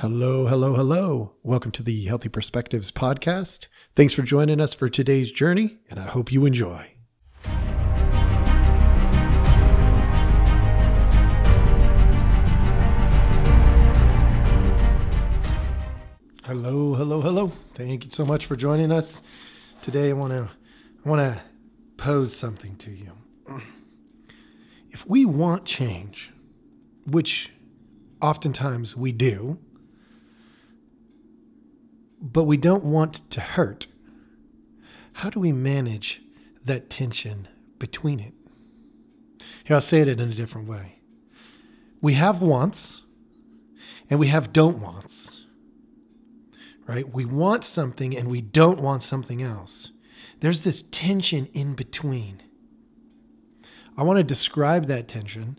Hello, hello, hello. Welcome to the Healthy Perspectives podcast. Thanks for joining us for today's journey, and I hope you enjoy. Hello, hello, hello. Thank you so much for joining us. Today I want to I want to pose something to you. If we want change, which oftentimes we do, but we don't want to hurt, how do we manage that tension between it? Here, I'll say it in a different way. We have wants and we have don't wants right? We want something and we don't want something else. There's this tension in between. I want to describe that tension,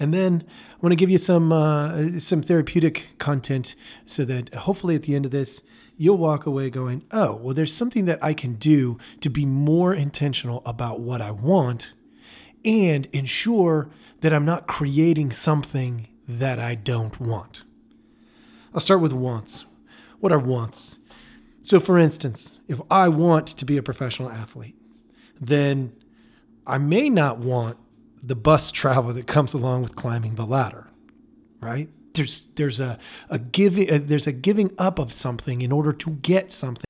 and then I want to give you some uh, some therapeutic content so that hopefully at the end of this you'll walk away going, "Oh, well there's something that I can do to be more intentional about what I want and ensure that I'm not creating something that I don't want." I'll start with wants what are wants. So, for instance, if I want to be a professional athlete, then I may not want the bus travel that comes along with climbing the ladder, right? There's there's a a giving uh, there's a giving up of something in order to get something.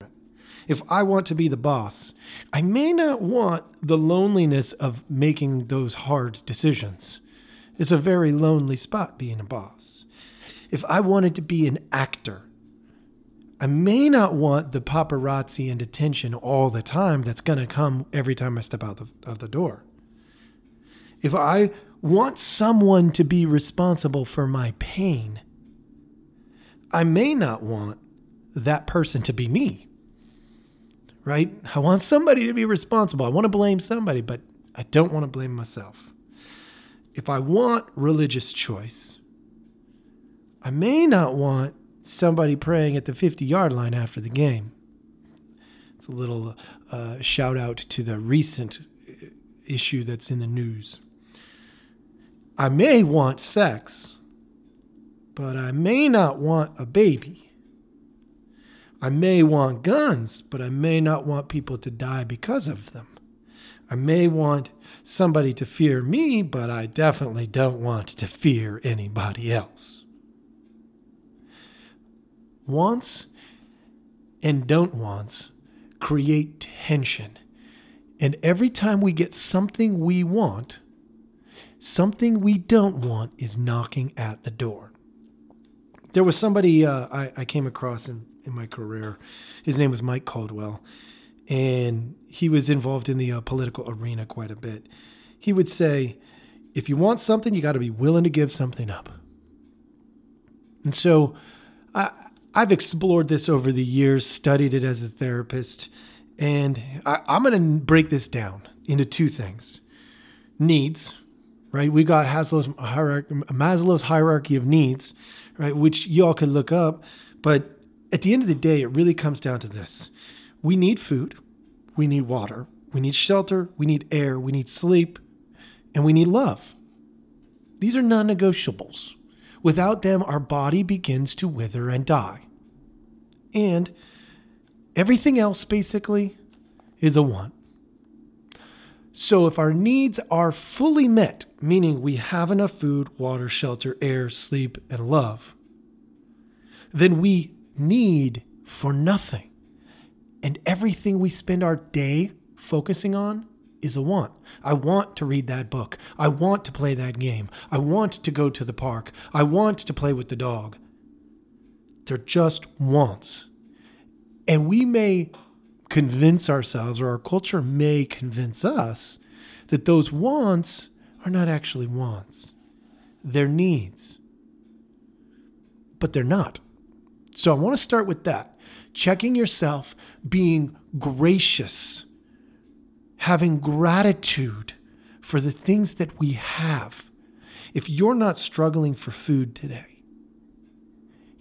If I want to be the boss, I may not want the loneliness of making those hard decisions. It's a very lonely spot being a boss. If I wanted to be an actor, I may not want the paparazzi and attention all the time that's going to come every time I step out of the door. If I want someone to be responsible for my pain, I may not want that person to be me. Right? I want somebody to be responsible. I want to blame somebody, but I don't want to blame myself. If I want religious choice, I may not want somebody praying at the 50 yard line after the game. It's a little uh, shout out to the recent uh, issue that's in the news. I may want sex, but I may not want a baby. I may want guns, but I may not want people to die because of them. I may want somebody to fear me, but I definitely don't want to fear anybody else wants and don't wants create tension. And every time we get something we want, something we don't want is knocking at the door. There was somebody uh, I, I, came across in, in my career. His name was Mike Caldwell, and he was involved in the uh, political arena quite a bit. He would say, if you want something, you got to be willing to give something up. And so I, I've explored this over the years, studied it as a therapist, and I, am going to break this down into two things needs, right? We got Maslow's hierarchy, Maslow's hierarchy of needs, right? Which y'all could look up. But at the end of the day, it really comes down to this we need food, we need water, we need shelter, we need air, we need sleep, and we need love. These are non negotiables. Without them, our body begins to wither and die. And everything else basically is a want. So if our needs are fully met, meaning we have enough food, water, shelter, air, sleep, and love, then we need for nothing. And everything we spend our day focusing on is a want. I want to read that book. I want to play that game. I want to go to the park. I want to play with the dog. They're just wants. And we may convince ourselves, or our culture may convince us, that those wants are not actually wants, they're needs. But they're not. So I want to start with that. Checking yourself, being gracious having gratitude for the things that we have. If you're not struggling for food today,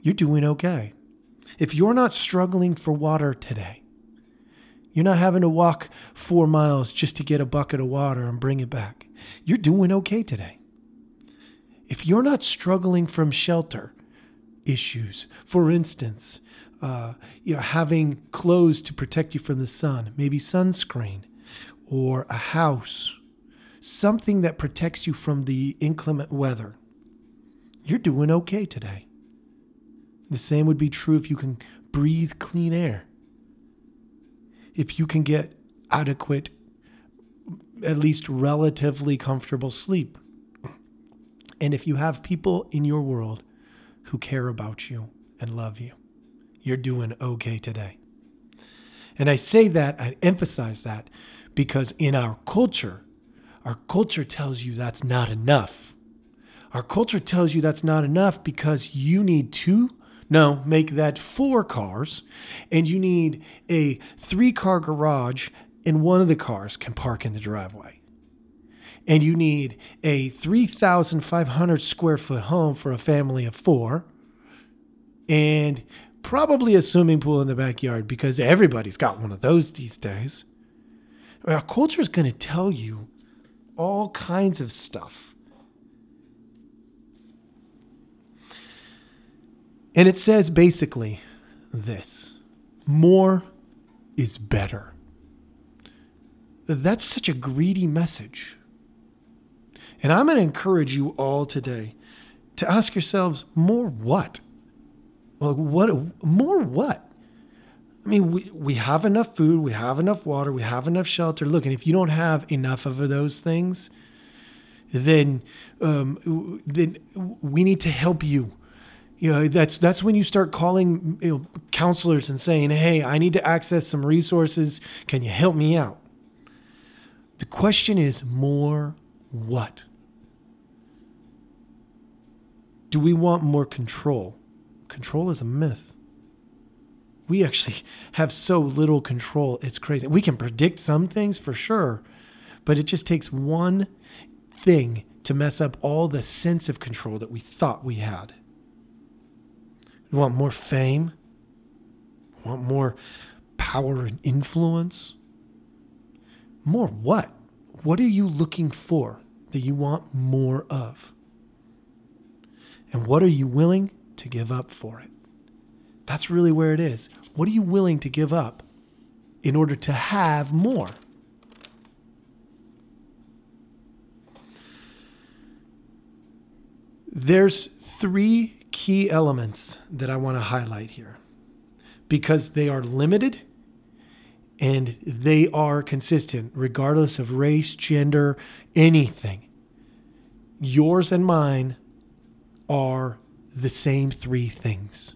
you're doing okay. If you're not struggling for water today, you're not having to walk four miles just to get a bucket of water and bring it back. You're doing okay today. If you're not struggling from shelter, issues. For instance, uh, you know, having clothes to protect you from the sun, maybe sunscreen, or a house, something that protects you from the inclement weather. You're doing okay today. The same would be true if you can breathe clean air. If you can get adequate, at least relatively comfortable sleep. And if you have people in your world who care about you and love you, you're doing okay today. And I say that, I emphasize that because in our culture, our culture tells you that's not enough. Our culture tells you that's not enough because you need two, no, make that four cars, and you need a three car garage, and one of the cars can park in the driveway. And you need a 3,500 square foot home for a family of four, and probably a swimming pool in the backyard because everybody's got one of those these days. Our culture is going to tell you all kinds of stuff. And it says basically this more is better. That's such a greedy message. And I'm going to encourage you all today to ask yourselves more what? Well, what more what? I mean, we, we have enough food, we have enough water, we have enough shelter. Look, and if you don't have enough of those things, then um, then we need to help you. You know, that's that's when you start calling you know, counselors and saying, "Hey, I need to access some resources. Can you help me out?" The question is more what? Do we want more control? Control is a myth. We actually have so little control. It's crazy. We can predict some things for sure, but it just takes one thing to mess up all the sense of control that we thought we had. We want more fame, we want more power and influence. More what? What are you looking for that you want more of? And what are you willing to give up for it? That's really where it is. What are you willing to give up in order to have more? There's three key elements that I want to highlight here because they are limited and they are consistent regardless of race, gender, anything. Yours and mine are the same three things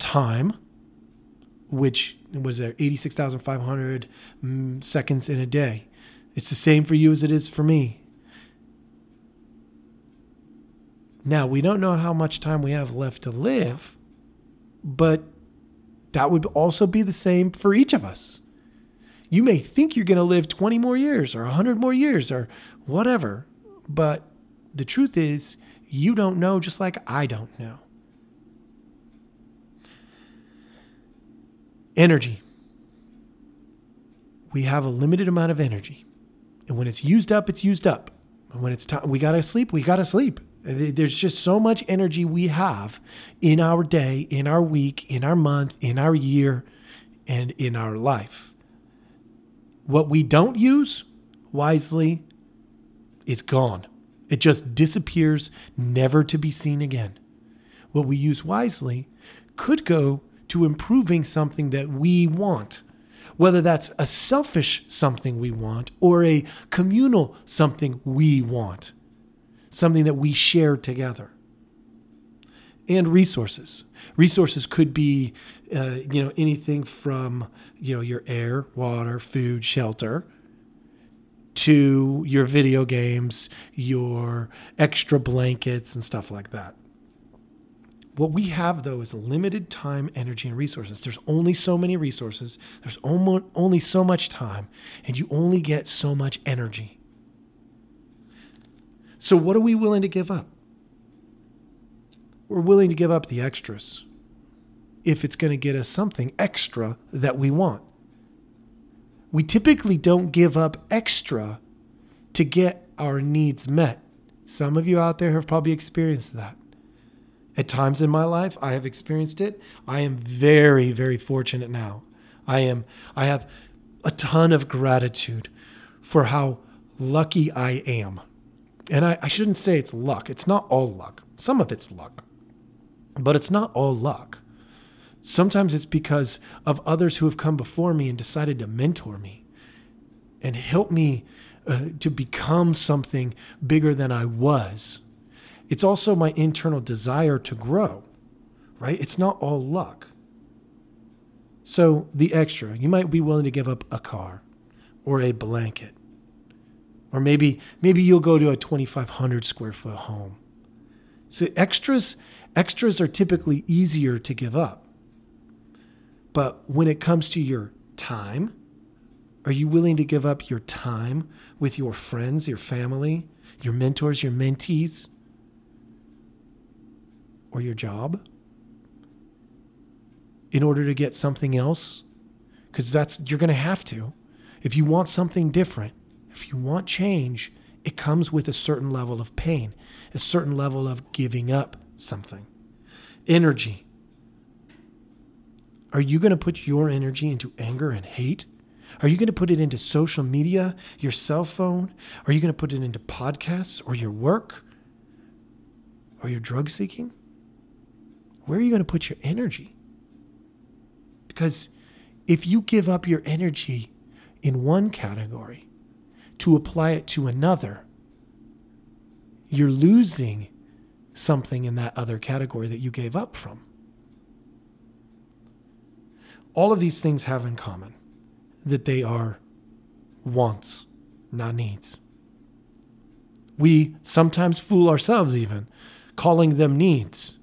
time, which was there 86,500 mm, seconds in a day. It's the same for you as it is for me. Now, we don't know how much time we have left to live, but that would also be the same for each of us. You may think you're going to live 20 more years or 100 more years or whatever, but the truth is, you don't know just like I don't know. Energy. We have a limited amount of energy. And when it's used up, it's used up. And when it's time, we got to sleep, we got to sleep. There's just so much energy we have in our day, in our week, in our month, in our year, and in our life. What we don't use wisely is gone. It just disappears, never to be seen again. What we use wisely could go to improving something that we want, whether that's a selfish something we want or a communal something we want, something that we share together. And resources. Resources could be, uh, you know, anything from, you know, your air, water, food, shelter, to your video games, your extra blankets, and stuff like that. What we have though is limited time, energy, and resources. There's only so many resources, there's only so much time, and you only get so much energy. So, what are we willing to give up? We're willing to give up the extras if it's going to get us something extra that we want. We typically don't give up extra to get our needs met. Some of you out there have probably experienced that. At times in my life, I have experienced it. I am very, very fortunate now. I am, I have a ton of gratitude for how lucky I am. And I, I shouldn't say it's luck. It's not all luck. Some of it's luck, but it's not all luck. Sometimes it's because of others who have come before me and decided to mentor me and help me uh, to become something bigger than I was. It's also my internal desire to grow, right? It's not all luck. So, the extra, you might be willing to give up a car or a blanket. Or maybe maybe you'll go to a 2500 square foot home. So extras extras are typically easier to give up. But when it comes to your time, are you willing to give up your time with your friends, your family, your mentors, your mentees, or your job? in order to get something else because that's you're going to have to if you want something different if you want change it comes with a certain level of pain a certain level of giving up something. Energy. Are you going to put your energy into anger and hate? Are you going to put it into social media your cell phone? Are you going to put it into podcasts or your work? Or your drug seeking? Where are you going to put your energy? Because if you give up your energy in one category to apply it to another, you're losing something in that other category that you gave up from. All of these things have in common that they are wants, not needs. We sometimes fool ourselves, even calling them needs.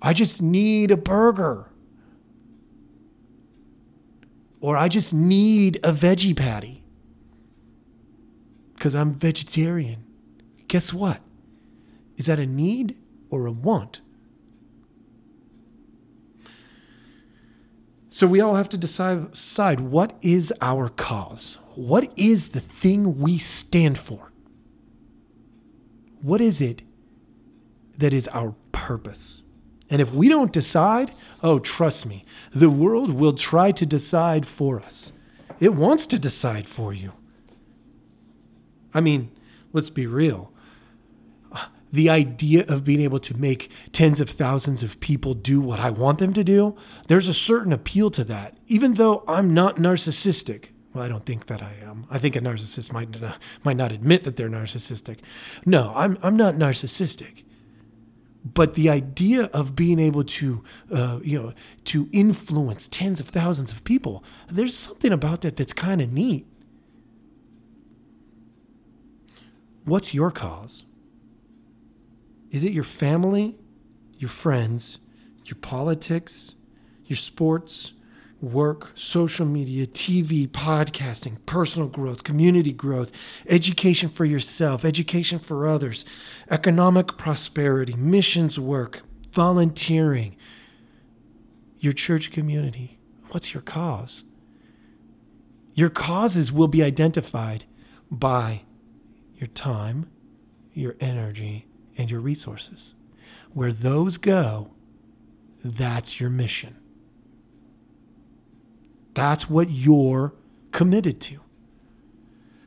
I just need a burger or I just need a veggie patty because I'm vegetarian. Guess what? Is that a need or a want? So we all have to decide, decide what is our cause? What is the thing we stand for? What is it that is our purpose? And if we don't decide, oh, trust me, the world will try to decide for us. It wants to decide for you. I mean, let's be real. The idea of being able to make tens of thousands of people do what I want them to do, there's a certain appeal to that. Even though I'm not narcissistic, well, I don't think that I am. I think a narcissist might not, might not admit that they're narcissistic. No, I'm, I'm not narcissistic but the idea of being able to uh, you know to influence tens of thousands of people there's something about that that's kind of neat what's your cause is it your family your friends your politics your sports work, social media, TV, podcasting, personal growth, community growth, education for yourself, education for others, economic prosperity, missions work, volunteering, your church community. What's your cause? Your causes will be identified by your time, your energy, and your resources. Where those go, that's your mission. That's what you're committed to.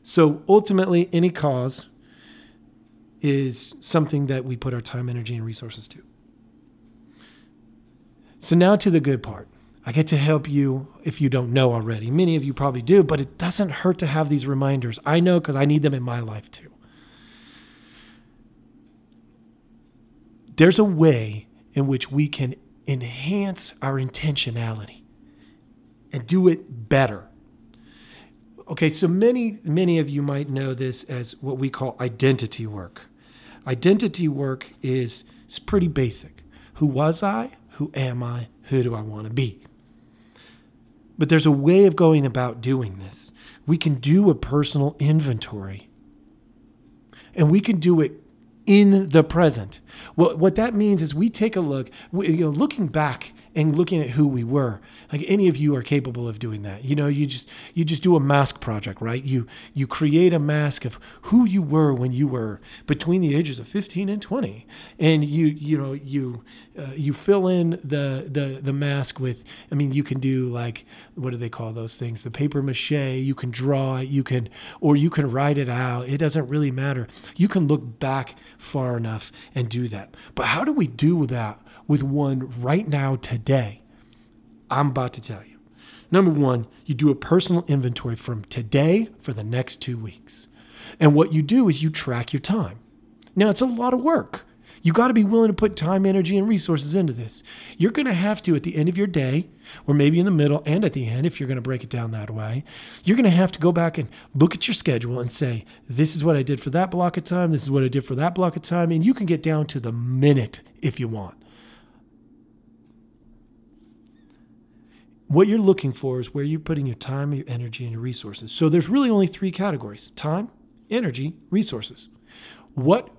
So ultimately, any cause is something that we put our time, energy, and resources to. So now to the good part. I get to help you if you don't know already. Many of you probably do, but it doesn't hurt to have these reminders. I know because I need them in my life too. There's a way in which we can enhance our intentionality and do it better. Okay, so many many of you might know this as what we call identity work. Identity work is, is pretty basic. Who was I? Who am I? Who do I want to be? But there's a way of going about doing this. We can do a personal inventory. And we can do it in the present. What what that means is we take a look, you know, looking back and looking at who we were. Like any of you are capable of doing that. You know, you just you just do a mask project, right? You you create a mask of who you were when you were between the ages of 15 and 20. And you you know, you uh, you fill in the the the mask with I mean, you can do like what do they call those things? The paper mache, you can draw it, you can or you can write it out. It doesn't really matter. You can look back far enough and do that. But how do we do that with one right now today? I'm about to tell you. Number one, you do a personal inventory from today for the next two weeks. And what you do is you track your time. Now, it's a lot of work. You got to be willing to put time, energy, and resources into this. You're going to have to, at the end of your day, or maybe in the middle and at the end, if you're going to break it down that way, you're going to have to go back and look at your schedule and say, this is what I did for that block of time. This is what I did for that block of time. And you can get down to the minute if you want. What you're looking for is where you're putting your time, your energy, and your resources. So there's really only three categories time, energy, resources. What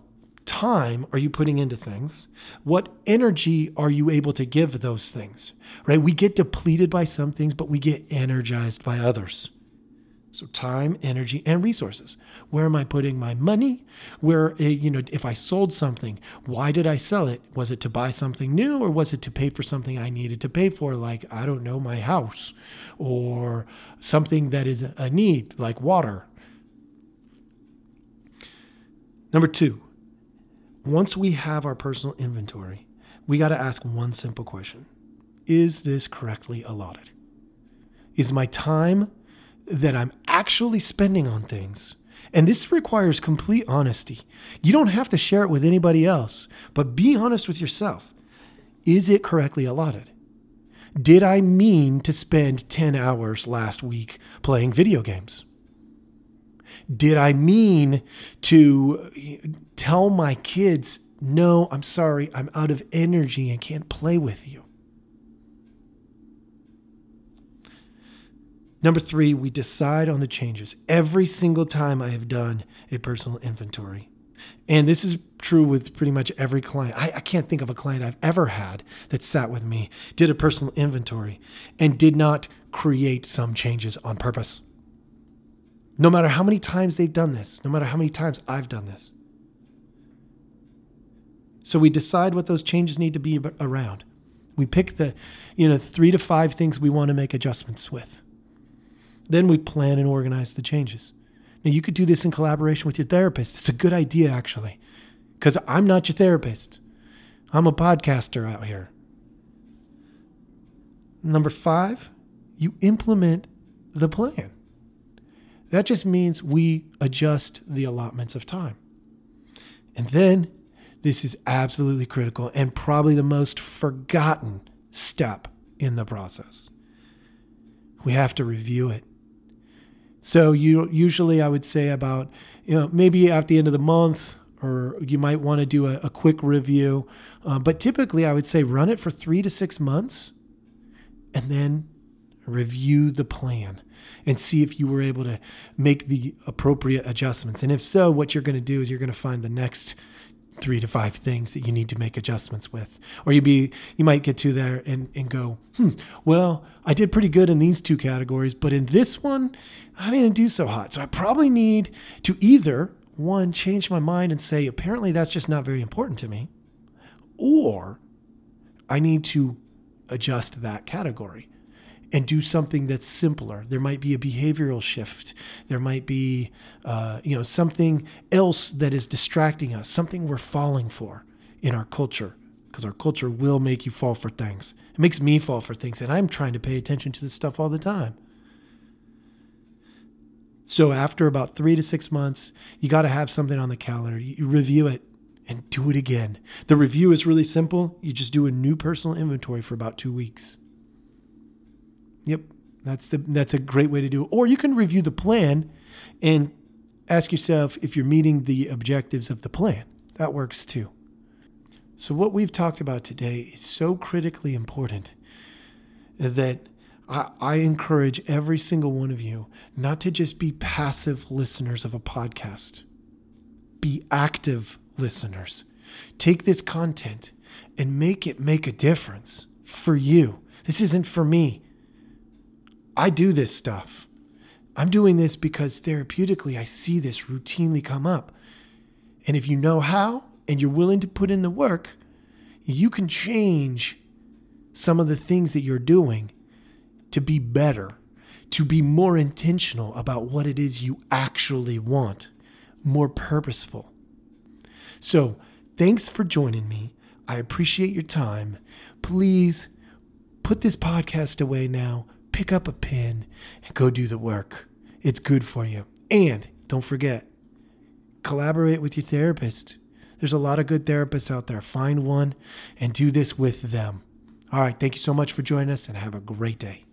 time are you putting into things? What energy are you able to give those things? Right? We get depleted by some things, but we get energized by others. So time, energy, and resources. Where am I putting my money? Where eh, you know, if I sold something, why did I sell it? Was it to buy something new or was it to pay for something I needed to pay for like I don't know, my house or something that is a need like water? Number 2, once we have our personal inventory, we got to ask one simple question Is this correctly allotted? Is my time that I'm actually spending on things? And this requires complete honesty. You don't have to share it with anybody else, but be honest with yourself. Is it correctly allotted? Did I mean to spend 10 hours last week playing video games? Did I mean to tell my kids, no, I'm sorry, I'm out of energy and can't play with you? Number three, we decide on the changes every single time I have done a personal inventory. And this is true with pretty much every client. I, I, can't think of a client I've ever had that sat with me, did a personal inventory, and did not create some changes on purpose. No matter how many times they've done this, no matter how many times I've done this. So we decide what those changes need to be around. We pick the, you know, three to five things we want to make adjustments with. Then we plan and organize the changes. Now you could do this in collaboration with your therapist. It's a good idea actually. Cuz I'm not your therapist. I'm a podcaster out here. Number 5, you implement the plan. That just means we adjust the allotments of time. And then this is absolutely critical and probably the most forgotten step in the process. We have to review it. So you usually I would say about you know maybe at the end of the month or you might want to do a, a quick review, uh, but typically I would say run it for three to six months, and then review the plan and see if you were able to make the appropriate adjustments. And if so, what you're going to do is you're going to find the next three to five things that you need to make adjustments with. Or you'd be you might get to there and, and go, hmm, well, I did pretty good in these two categories, but in this one, I didn't do so hot. So I probably need to either one, change my mind and say, apparently that's just not very important to me, or I need to adjust that category and do something that's simpler. There might be a behavioral shift. There might be, uh, you know, something else that is distracting us, something we're falling for in our culture, because our culture will make you fall for things. It makes me fall for things, and I'm trying to pay attention to this stuff all the time. So after about three to six months, you got to have something on the calendar. You review it and do it again. The review is really simple. You just do a new personal inventory for about two weeks. Yep, that's the that's a great way to do it. Or you can review the plan and ask yourself if you're meeting the objectives of the plan. That works too. So what we've talked about today is so critically important that I, I encourage every single one of you not to just be passive listeners of a podcast. Be active listeners. Take this content and make it make a difference for you. This isn't for me. I do this stuff. I'm doing this because therapeutically I see this routinely come up. And if you know how and you're willing to put in the work, you can change some of the things that you're doing to be better, to be more intentional about what it is you actually want, more purposeful. So, thanks for joining me. I appreciate your time. Please put this podcast away now, pick up a pen, and go do the work. It's good for you. And don't forget, collaborate with your therapist. There's a lot of good therapists out there. Find one and do this with them. All right. Thank you so much for joining us and have a great day.